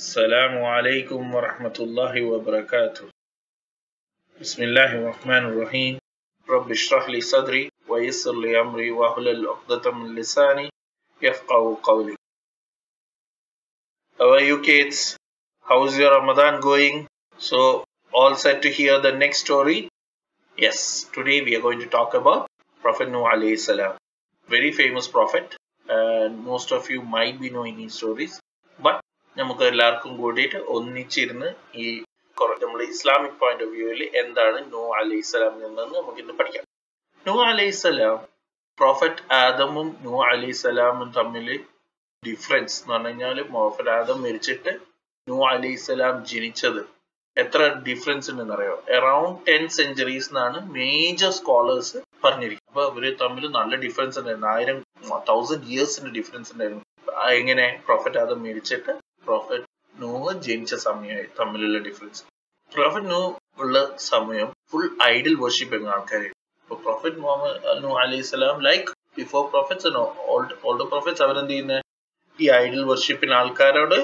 السلام عليكم ورحمة الله وبركاته بسم الله الرحمن الرحيم رب اشرح لي صدري ويسر لي أمري واحلل عقدة من لساني يفقه قولي How are you kids? How's your Ramadan going? So, all set to hear the next story? Yes, today we are going to talk about Prophet Noah alayhi salam. Very famous prophet, and most of you might be knowing his stories. നമുക്ക് എല്ലാവർക്കും കൂടിയിട്ട് ഒന്നിച്ചിരുന്ന് ഈ നമ്മൾ Islamic point of വ്യൂവിൽ എന്താണ് നൂ അലൈഹി സ്വലാം നിന്ന് നമുക്ക് ഇന്ന് പഠിക്കാം. നൂ അലൈഹി സ്വലാം പ്രോഫറ്റ് ആദമും നൂ അലൈഹി സ്വലാമും തമ്മിൽ ഡിഫറൻസ് എന്ന് പറഞ്ഞു കഴിഞ്ഞാൽ പ്രോഫറ്റ് ആദം മരിച്ചിട്ട് നൂ അലൈഹി സ്വലാം ജനിച്ചത് എത്ര ഡിഫറൻസ് ഉണ്ടെന്ന് അറിയോ അറൌണ്ട് ടെൻ സെഞ്ചുറീസ് എന്നാണ് മേജർ സ്കോളേഴ്സ് പറഞ്ഞിരിക്കുന്നത്. അപ്പൊ അവർ തമ്മിൽ നല്ല ഡിഫറൻസ് ഉണ്ടായിരുന്നു. ആയിരം തൗസൻഡ് ഇയേഴ്സിന്റെ ഡിഫറൻസ് ഉണ്ടായിരുന്നു. എങ്ങനെ പ്രോഫറ്റ് ആദം മരിച്ചിട്ട് പ്രോഫറ്റ് നൂഹ് ജനിച്ച സമയമായി തമ്മിലുള്ള ഡിഫറൻസ് പ്രോഫറ്റ് നൂ ഉള്ള സമയം ഫുൾ ഐഡൽ വർഷിപ്പിംഗ് ആൾക്കാരായിരുന്നു ഇപ്പൊ പ്രോഫറ്റ് മുഹമ്മദ് നൂ അലൈഹി സ്വലാം like before prophets old prophets അവരെന്ത് ചെയ്യുന്ന? ഈ ഐഡൽ വർഷിപ്പിന് ആൾക്കാരോട്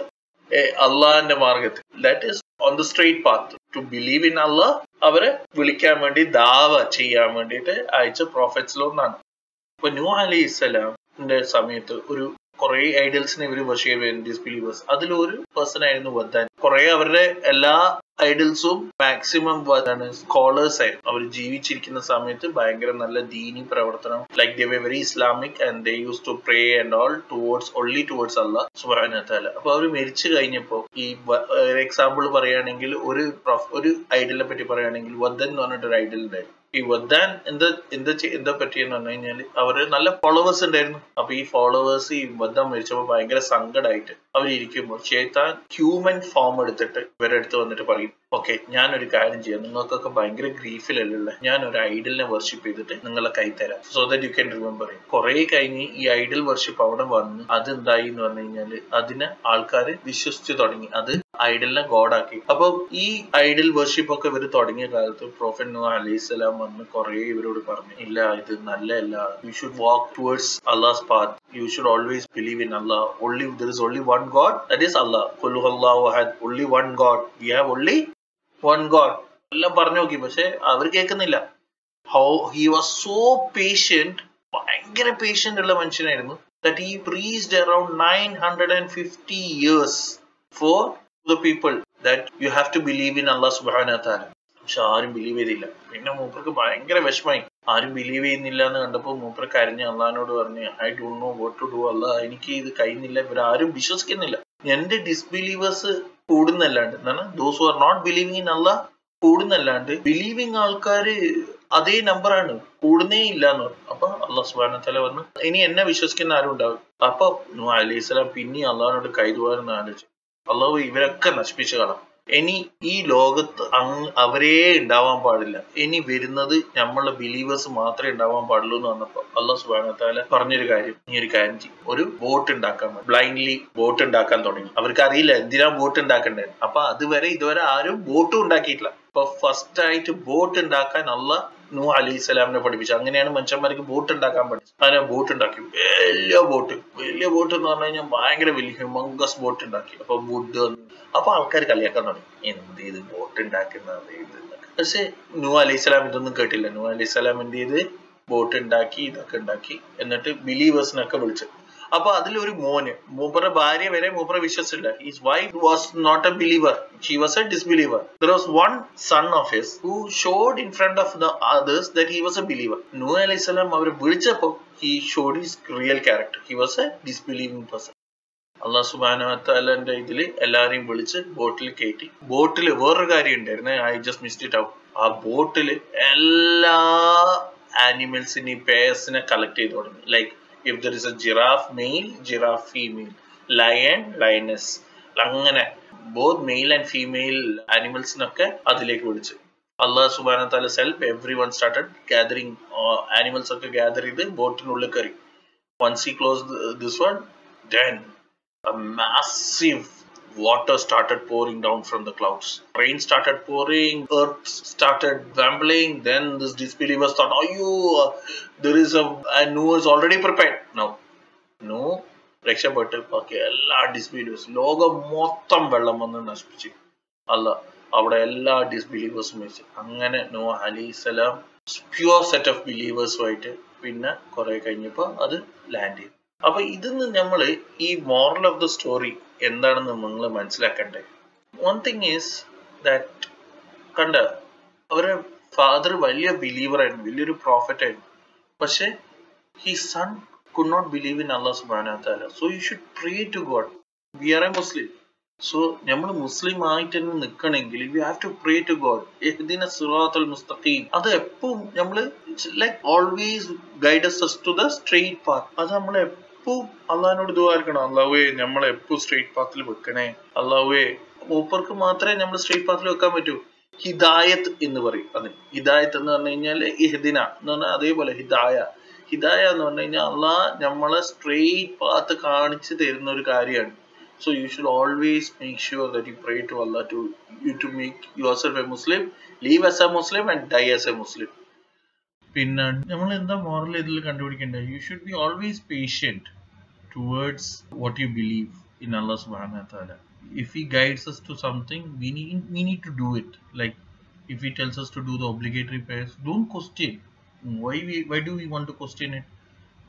അള്ളാഹിന്റെ മാർഗത്തിൽ. That is on the straight path to believe in Allah അവരെ വിളിക്കാൻ വേണ്ടി ദാവ ചെയ്യാൻ വേണ്ടിയിട്ട് അയച്ച പ്രോഫറ്റ്സിലൊന്നാണ് ഇപ്പൊ നൂ അലി ഇസ്ലാമിന്റെ സമയത്ത് ഒരു കുറെ ഐഡിയൽസിനെ ഇവർ വർഷിപ്പ് ചെയ്യുന്നുണ്ട് ഡിസ്ബിലീവേഴ്സ് അതിലൊരു പേഴ്സൺ ആയിരുന്നു വദ്ദാൻ കുറെ അവരുടെ എല്ലാ ഐഡൽസും മാക്സിമം സ്കോളേഴ്സ് ആയിരുന്നു അവർ ജീവിച്ചിരിക്കുന്ന സമയത്ത് ഭയങ്കര നല്ല ദീനി പ്രവർത്തനം. Like they very Islamic and they use to pray and all towards only towards Allah സുബാനത്താല അപ്പൊ അവർ മരിച്ചു കഴിഞ്ഞപ്പോ ഈ എക്സാമ്പിൾ പറയുകയാണെങ്കിൽ ഒരു ഒരു ഐഡലിനെ പറ്റി പറയുകയാണെങ്കിൽ വദ്ദൻ എന്ന് പറഞ്ഞിട്ട് ഒരു ഐഡൽ ഉണ്ടായിരുന്നു. ഈ വദ്ദാൻ എന്താ എന്താ എന്താ പറ്റിയെന്ന് പറഞ്ഞു കഴിഞ്ഞാൽ അവർ നല്ല ഫോളോവേഴ്സ് ഉണ്ടായിരുന്നു. അപ്പൊ ഈ ഫോളോവേഴ്സ് ഈ വദ്ദാൻ മരിച്ചപ്പോ ഭയങ്കര സങ്കടമായിട്ട് അവരിയ്ക്കുമ്പോൾ ചേത്താൻ ഹ്യൂമൻ ഫോം എടുത്തിട്ട് അടുത്ത് വന്നിട്ട് പറയും. ഓക്കെ ഞാനൊരു കാര്യം ചെയ്യാം. നിങ്ങൾക്കൊക്കെ ഭയങ്കര ഗ്രീഫിലല്ലേ ഞാൻ ഒരു ഐഡലിനെ വർഷിപ്പ് ചെയ്തിട്ട് നിങ്ങളെ കൈ തരാം so that you can remember കുറെ കഴിഞ്ഞ് ഈ ഐഡൽ വർഷിപ്പ് അവിടെ വന്ന് അതെന്തായി എന്ന് പറഞ്ഞു കഴിഞ്ഞാൽ അതിനെ ആൾക്കാർ വിശ്വസിച്ചു തുടങ്ങി. അത് ഐഡലിനെ ഗോഡാക്കി അപ്പൊ ഈ ഐഡൽ വർഷിപ്പ് ഒക്കെ ഇവർ തുടങ്ങിയ കാലത്ത് പ്രോഫറ്റ് നൂ അലൈഹിസ്സലാം വന്ന് കുറെ ഇവരോട് പറഞ്ഞു ഇല്ല ഇത് നല്ലല്ല you should walk towards Allah's path you should always believe in Allah only there is only one God that is Allah കൊല്ലു Allah only one God we have only one God എല്ലാം പറഞ്ഞു നോക്കി പക്ഷെ അവർ കേൾക്കുന്നില്ല. How he was so patient ഭയങ്കര patient ഉള്ള മനുഷ്യനായിരുന്നു that he preached around nine hundred and fifty years for the people that you have to believe in Allah സുബാന പക്ഷെ ആരും ബിലീവ് ചെയ്തില്ല. പിന്നെ മൂപ്പർക്ക് ഭയങ്കര വിഷമായി ആരും ബിലീവ് ചെയ്യുന്നില്ല എന്ന് കണ്ടപ്പോൾ മൂപ്പർ കരഞ്ഞ് അള്ളഹാനോട് പറഞ്ഞു I don't know what to do Allah എനിക്ക് ഇത് കഴിയുന്നില്ല. ഇവരാരും വിശ്വസിക്കുന്നില്ല. എന്റെ ഡിസ്ബിലീവേഴ്സ് കൂടുന്നല്ലാണ്ട് എന്താണ് those are not believing in Allah കൂടുന്നല്ലാണ്ട് believing ആൾക്കാര് അതേ നമ്പറാണ് കൂടുന്നേ ഇല്ല എന്ന് പറഞ്ഞു. അപ്പൊ അള്ളാഹ് സുബാന തല പറഞ്ഞു ഇനി എന്നെ വിശ്വസിക്കുന്ന ആരും ഉണ്ടാവും അപ്പൊ അലൈഹി സ്വലാം പിന്നെ അള്ളഹാനോട് കൈതുവാരെന്ന് ആലോചിച്ചു. അള്ളാഹു ഇവരൊക്കെ നശിപ്പിച്ചു കളാം ഇനി ഈ ലോകത്ത് അങ് അവരേ ഉണ്ടാവാൻ പാടില്ല. ഇനി വരുന്നത് നമ്മളെ ബിലീവേഴ്സ് മാത്രമേ ഉണ്ടാവാൻ പാടുള്ളൂ എന്ന് പറഞ്ഞപ്പോ അള്ളാഹ് സുബാനത്താല പറഞ്ഞൊരു കാര്യം ഈ ഒരു കാര്യം ചെയ്യും. ഒരു ബോട്ട് ഉണ്ടാക്കാൻ ബ്ലൈൻഡ്ലി ബോട്ട് ഉണ്ടാക്കാൻ തുടങ്ങി. അവർക്ക് അറിയില്ല എന്തിനാ ബോട്ട് ഉണ്ടാക്കണ്ടേ അപ്പൊ അതുവരെ ഇതുവരെ ആരും ബോട്ടും ഉണ്ടാക്കിയിട്ടില്ല. അപ്പൊ ഫസ്റ്റ് ആയിട്ട് ബോട്ട് ഉണ്ടാക്കാൻ അള്ള നൂ അലി സ്വലാമിനെ പഠിപ്പിച്ചു. അങ്ങനെയാണ് മനുഷ്യന്മാർക്ക് ബോട്ട് ഉണ്ടാക്കാൻ പഠിച്ചത്. അങ്ങനെ ബോട്ട് ഉണ്ടാക്കി. വലിയ ബോട്ട് വലിയ ബോട്ട് എന്ന് പറഞ്ഞു കഴിഞ്ഞാൽ ഭയങ്കര വലിയ ഹ്യൂമങ്കസ് ബോട്ട് ഉണ്ടാക്കി. അപ്പൊ വുഡ് അപ്പൊ ആൾക്കാർ കളിയാക്കാൻ തുടങ്ങി. എന്ത് ഇത്? ബോട്ട് ഉണ്ടാക്കുന്നത് പക്ഷെ നൂ അലൈഹി സ്വലാം ഇതൊന്നും കേട്ടില്ല. നൂ അലൈഹി സ്വലാം എന്ത് ചെയ്ത്? ബോട്ട് ഉണ്ടാക്കി ഇതൊക്കെ ഉണ്ടാക്കി. എന്നിട്ട് ബിലീവേഴ്സിനൊക്കെ വിളിച്ചു. അപ്പൊ ഒരു മോന്. മൂപ്പറുടെ ഭാര്യ വരെ മൂപ്പറ വിശ്വസിച്ചില്ല his wife was not a believer she was a disbeliever there was one son of his who showed in front of the others that he was a believer Nuh അലൈഹി സ്വലാം അവരെ വിളിച്ചപ്പോ he showed his real character he was a disbelieving person Allah സുബാനത്തലന്റെ ഇതിൽ എല്ലാരെയും വിളിച്ച് ബോട്ടിൽ കയറ്റി ബോട്ടിൽ വേറൊരു കാര്യം ഉണ്ടായിരുന്നു. I just missed it out ആ ബോട്ടിൽ എല്ലാ ആനിമൽസിനെയും പേഴ്സിനെ കളക്ട് ചെയ്ത് തുടങ്ങി. Like if there is a giraffe male giraffe female lion lioness അങ്ങനെ ബോത്ത് മെയിൽ ആൻഡ് ഫീമെയിൽ ആനിമൽസിനൊക്കെ അതിലേക്ക് വിളിച്ചു. അള്ളാഹ് സുബാന താല self everyone started gathering animals ഒക്കെ ഗ്യാദർ ചെയ്ത് ബോട്ടിനുള്ളിൽ കയറി. Once he close this one then massive water started pouring down from the clouds. Rain started pouring, earth started rambling. Then this disbelievers thought, oh, you, uh, there is a, and Noah is already prepared. No, no, രക്ഷപ്പെട്ട് ബാക്കി എല്ലാ ഡിസ്ബിലീവേഴ്സും ലോകം മൊത്തം വെള്ളം വന്ന് നശിപ്പിച്ചു അല്ല അവിടെ എല്ലാ ഡിസ്ബിലീവേഴ്സും വെച്ച് അങ്ങനെ നോ അലിസ്ലാം പ്യുവർ സെറ്റ് ഓഫ് ബിലീവേഴ്സുമായിട്ട് പിന്നെ കുറെ കഴിഞ്ഞപ്പോൾ അത് ലാൻഡ് ചെയ്തു അപ്പൊ ഇതിന്ന് നമ്മൾ ഈ മോറൽ ഓഫ് ദ സ്റ്റോറി എന്താണെന്ന് നിങ്ങൾ മനസ്സിലാക്കണ്ടേ? വൺ തിങ് ഈസ് ദാറ്റ് കണ്ട അവരുടെ ഫാദർ വലിയ ബിലീവർ ആയിരുന്നു വലിയൊരു പ്രോഫറ്റ് ആയിരുന്നു. പക്ഷെ he son could not believe in Allah സുബാന so you should pray to God we are a Muslim so നമ്മൾ മുസ്ലിം ആയിട്ട് തന്നെ നിൽക്കണമെങ്കിൽ you have to pray to God എഹ്ദിന സിറാത്തുൽ മുസ്തഖീം. അത് എപ്പോഴും നമ്മൾ like always guides to the straight path അത് നമ്മൾ എപ്പോഴും അള്ളഹാനോട് ഇതുവായിരിക്കണം അള്ളാഹുവേ നമ്മളെ എപ്പോഴും സ്ട്രെയിറ്റ് പാത്തിൽ വെക്കണേ? അള്ളാഹുവേ മൂപ്പർക്ക് മാത്രമേ നമ്മൾ സ്ട്രെയിറ്റ് പാത്തിൽ വെക്കാൻ പറ്റൂ. ഹിദായത്ത് എന്ന് പറയും. അതിന് ഹിദായത്ത് എന്ന് പറഞ്ഞു കഴിഞ്ഞാൽ എന്ന് പറഞ്ഞാൽ അതേപോലെ ഹിദായ. ഹിദായ എന്ന് പറഞ്ഞു കഴിഞ്ഞാൽ അള്ളാഹ് നമ്മളെ സ്ട്രെയിറ്റ് പാത്ത് കാണിച്ചു തരുന്ന ഒരു കാര്യമാണ്. So you should always make sure that you pray to Allah to you to make yourself a Muslim, live as a Muslim and die as a Muslim. പിന്നെ നമ്മൾ എന്താ മോറൽ ഇതിൽ കണ്ടുപിടിക്കേണ്ടത്? You should be always patient towards what you believe in Allah സുബാന if he guides us to something we need do it. Like if he tells us to do the obligatory prayers don't question. Why we why do we want to question it?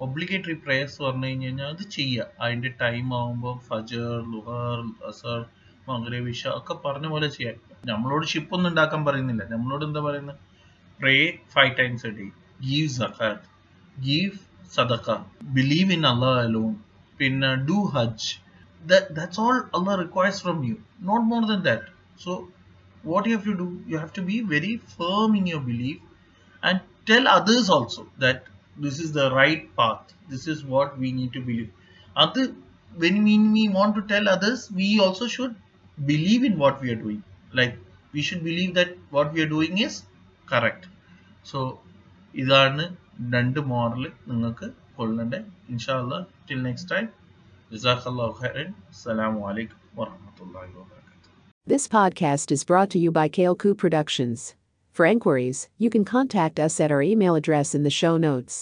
Obligatory prayers പറഞ്ഞു കഴിഞ്ഞ് കഴിഞ്ഞാൽ അത് ചെയ്യുക അതിന്റെ time ആകുമ്പോൾ ഫജർ ലുഹർ അസർ മഗ്രിബ് ഇഷ ഒക്കെ പറഞ്ഞ പോലെ ചെയ്യാം നമ്മളോട് ഷിപ്പൊന്നും ഉണ്ടാക്കാൻ പറയുന്നില്ല. നമ്മളോട് എന്താ പറയുന്നത് Pray five times a day. Give zakat. Give sadaqah. Believe in Allah alone. Pin, uh, do hajj. That, that's all Allah requires from you. Not more than that. So what you have to do? You have to be very firm in your belief and tell others also that this is the right path. This is what we need to believe. Other, when we, we want to tell others, we also should believe in what we are doing. Like we should believe that what we are doing is correct. so ഇതാണ് രണ്ട് moral നിങ്ങൾക്ക് കൊള്ളണ്ടേ ഇൻഷാല്ല till next time ജസാഖല്ലാഹു ഖൈറൻ അസ്സലാമു അലൈക്കും വറഹ്മത്തുള്ളാഹി വബറകാതുഹു This podcast is brought to you by Kaleku Productions. For inquiries, you can contact us at our email address in the show notes.